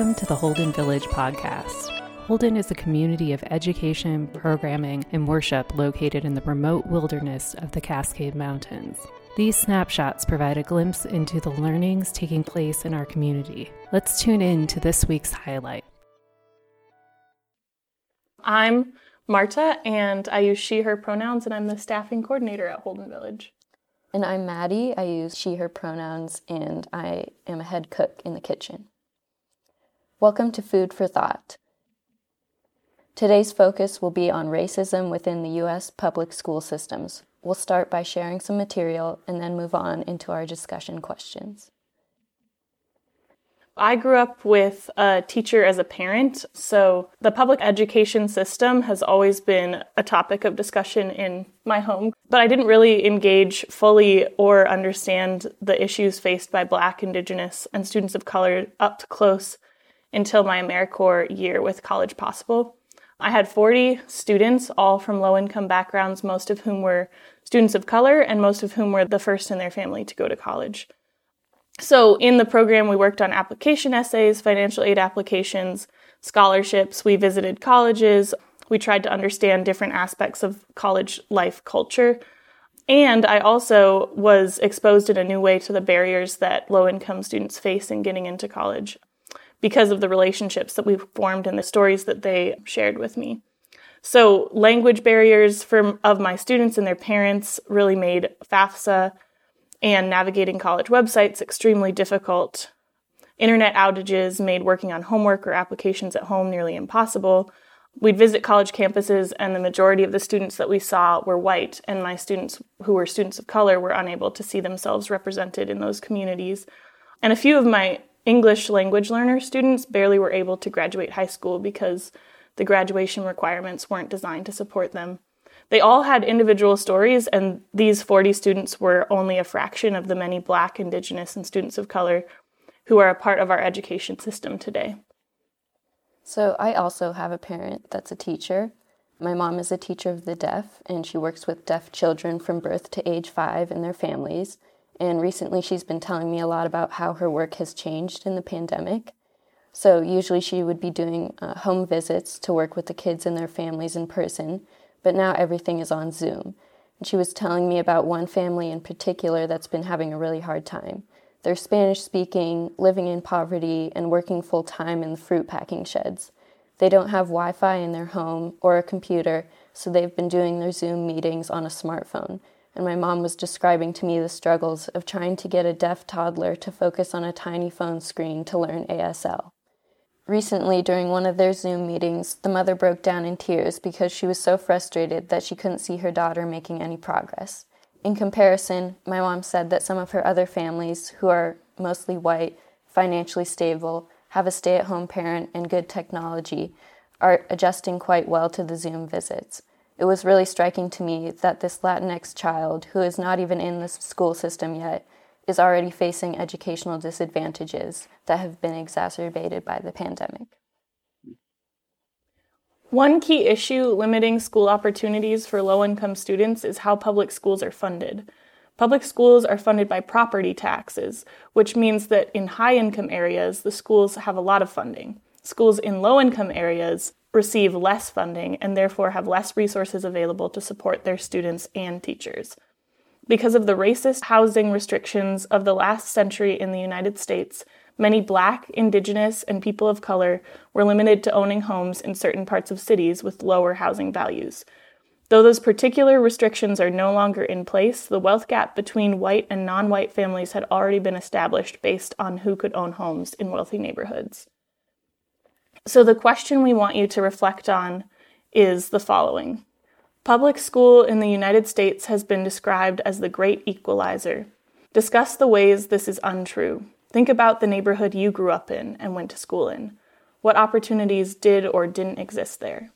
Welcome to the Holden Village podcast. Holden is a community of education, programming, and worship located in the remote wilderness of the Cascade Mountains. These snapshots provide a glimpse into the learnings taking place in our community. Let's tune in to this week's highlight. I'm Marta, and I use she, her pronouns, and I'm the staffing coordinator at Holden Village. And I'm Madi. I use she, her pronouns, and I am a head cook in the kitchen. Welcome to Food for Thought. Today's focus will be on racism within the U.S. public school systems. We'll start by sharing some material and then move on into our discussion questions. I grew up with a teacher as a parent, so the public education system has always been a topic of discussion in my home. But I didn't really engage fully or understand the issues faced by Black, Indigenous, and students of color up close until my AmeriCorps year with College Possible. I had 40 students, all from low income backgrounds, most of whom were students of color, and most of whom were the first in their family to go to college. So, in the program, we worked on application essays, financial aid applications, scholarships. We visited colleges. We tried to understand different aspects of college life culture. And I also was exposed in a new way to the barriers that low income students face in getting into college because of the relationships that we've formed and the stories that they shared with me. So, language barriers for, of my students and their parents really made FAFSA and navigating college websites extremely difficult. Internet outages made working on homework or applications at home nearly impossible. We'd visit college campuses, and the majority of the students that we saw were white, and my students who were students of color were unable to see themselves represented in those communities. And a few of my English language learner students barely were able to graduate high school because the graduation requirements weren't designed to support them. They all had individual stories, and these 40 students were only a fraction of the many Black, Indigenous, and students of color who are a part of our education system today. So, I also have a parent that's a teacher. My mom is a teacher of the deaf, and she works with deaf children from birth to age five and their families. And recently, she's been telling me a lot about how her work has changed in the pandemic. So, usually, she would be doing uh, home visits to work with the kids and their families in person but now everything is on Zoom. And she was telling me about one family in particular that's been having a really hard time. They're Spanish speaking, living in poverty, and working full time in the fruit packing sheds. They don't have Wi Fi in their home or a computer, so they've been doing their Zoom meetings on a smartphone. And my mom was describing to me the struggles of trying to get a deaf toddler to focus on a tiny phone screen to learn ASL. Recently, during one of their Zoom meetings, the mother broke down in tears because she was so frustrated that she couldn't see her daughter making any progress. In comparison, my mom said that some of her other families, who are mostly white, financially stable, have a stay at home parent, and good technology, are adjusting quite well to the Zoom visits. It was really striking to me that this Latinx child, who is not even in the school system yet, is already facing educational disadvantages that have been exacerbated by the pandemic. One key issue limiting school opportunities for low income students is how public schools are funded. Public schools are funded by property taxes, which means that in high income areas, the schools have a lot of funding. Schools in low income areas receive less funding and therefore have less resources available to support their students and teachers because of the racist housing restrictions of the last century in the United States, many black, indigenous, and people of color were limited to owning homes in certain parts of cities with lower housing values. Though those particular restrictions are no longer in place, the wealth gap between white and non white families had already been established based on who could own homes in wealthy neighborhoods. So, the question we want you to reflect on is the following Public school in the United States has been described as the great equalizer. Discuss the ways this is untrue. Think about the neighborhood you grew up in and went to school in. What opportunities did or didn't exist there?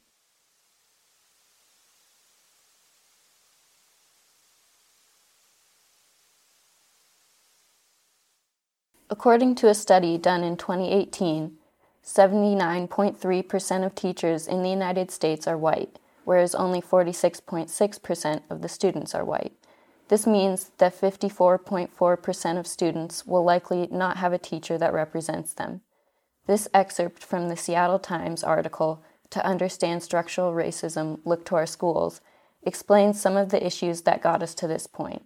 According to a study done in 2018, 79.3% of teachers in the United States are white whereas only 46.6% of the students are white. This means that 54.4% of students will likely not have a teacher that represents them. This excerpt from the Seattle Times article, To Understand Structural Racism Look to Our Schools, explains some of the issues that got us to this point.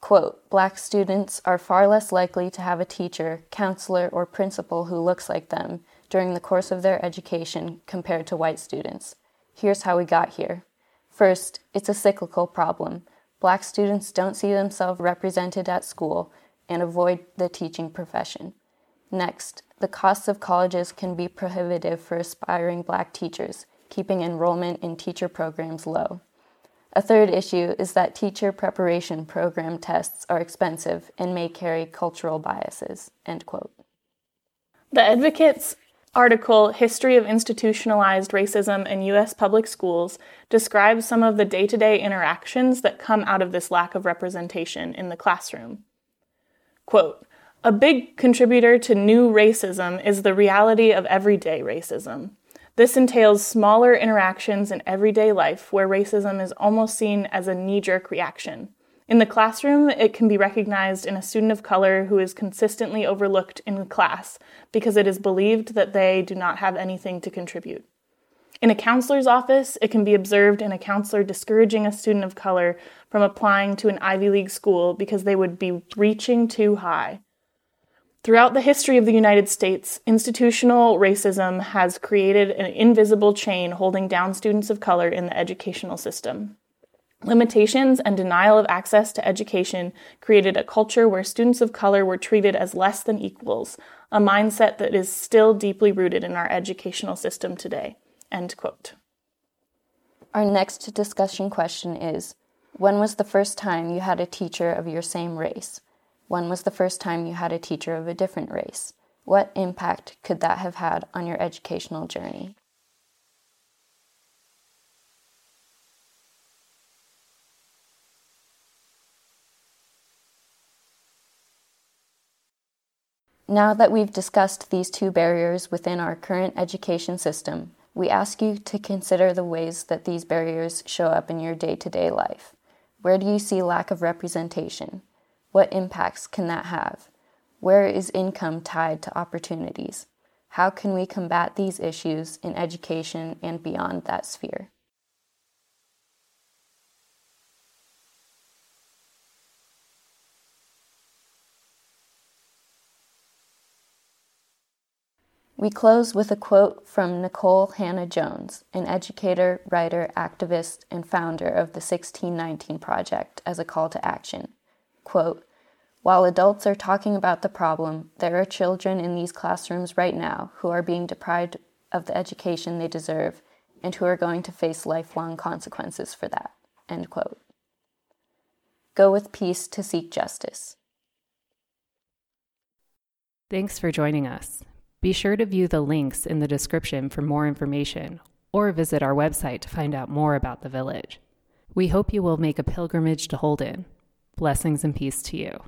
Quote, Black students are far less likely to have a teacher, counselor, or principal who looks like them during the course of their education compared to white students. Here's how we got here. First, it's a cyclical problem. Black students don't see themselves represented at school and avoid the teaching profession. Next, the costs of colleges can be prohibitive for aspiring black teachers, keeping enrollment in teacher programs low. A third issue is that teacher preparation program tests are expensive and may carry cultural biases. End quote. The advocates article, History of Institutionalized Racism in U.S. Public Schools, describes some of the day to day interactions that come out of this lack of representation in the classroom. Quote, a big contributor to new racism is the reality of everyday racism. This entails smaller interactions in everyday life where racism is almost seen as a knee jerk reaction. In the classroom, it can be recognized in a student of color who is consistently overlooked in class because it is believed that they do not have anything to contribute. In a counselor's office, it can be observed in a counselor discouraging a student of color from applying to an Ivy League school because they would be reaching too high. Throughout the history of the United States, institutional racism has created an invisible chain holding down students of color in the educational system. Limitations and denial of access to education created a culture where students of color were treated as less than equals, a mindset that is still deeply rooted in our educational system today. End quote. Our next discussion question is When was the first time you had a teacher of your same race? When was the first time you had a teacher of a different race? What impact could that have had on your educational journey? Now that we've discussed these two barriers within our current education system, we ask you to consider the ways that these barriers show up in your day to day life. Where do you see lack of representation? What impacts can that have? Where is income tied to opportunities? How can we combat these issues in education and beyond that sphere? We close with a quote from Nicole Hannah Jones, an educator, writer, activist, and founder of the 1619 Project, as a call to action. Quote, While adults are talking about the problem, there are children in these classrooms right now who are being deprived of the education they deserve and who are going to face lifelong consequences for that. End quote. Go with peace to seek justice. Thanks for joining us. Be sure to view the links in the description for more information or visit our website to find out more about the village. We hope you will make a pilgrimage to Holden. Blessings and peace to you.